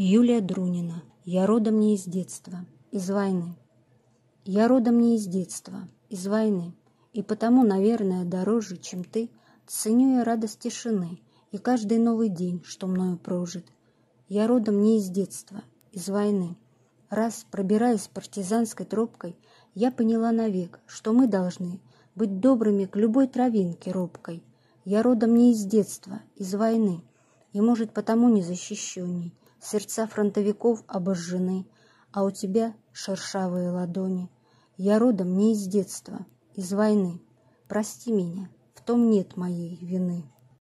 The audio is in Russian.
Юлия Друнина. Я родом не из детства, из войны. Я родом не из детства, из войны. И потому, наверное, дороже, чем ты, ценю я радость тишины и каждый новый день, что мною прожит. Я родом не из детства, из войны. Раз, пробираясь партизанской тропкой, я поняла навек, что мы должны быть добрыми к любой травинке робкой. Я родом не из детства, из войны, и, может, потому не защищенней, сердца фронтовиков обожжены, а у тебя шершавые ладони. Я родом не из детства, из войны. Прости меня, в том нет моей вины.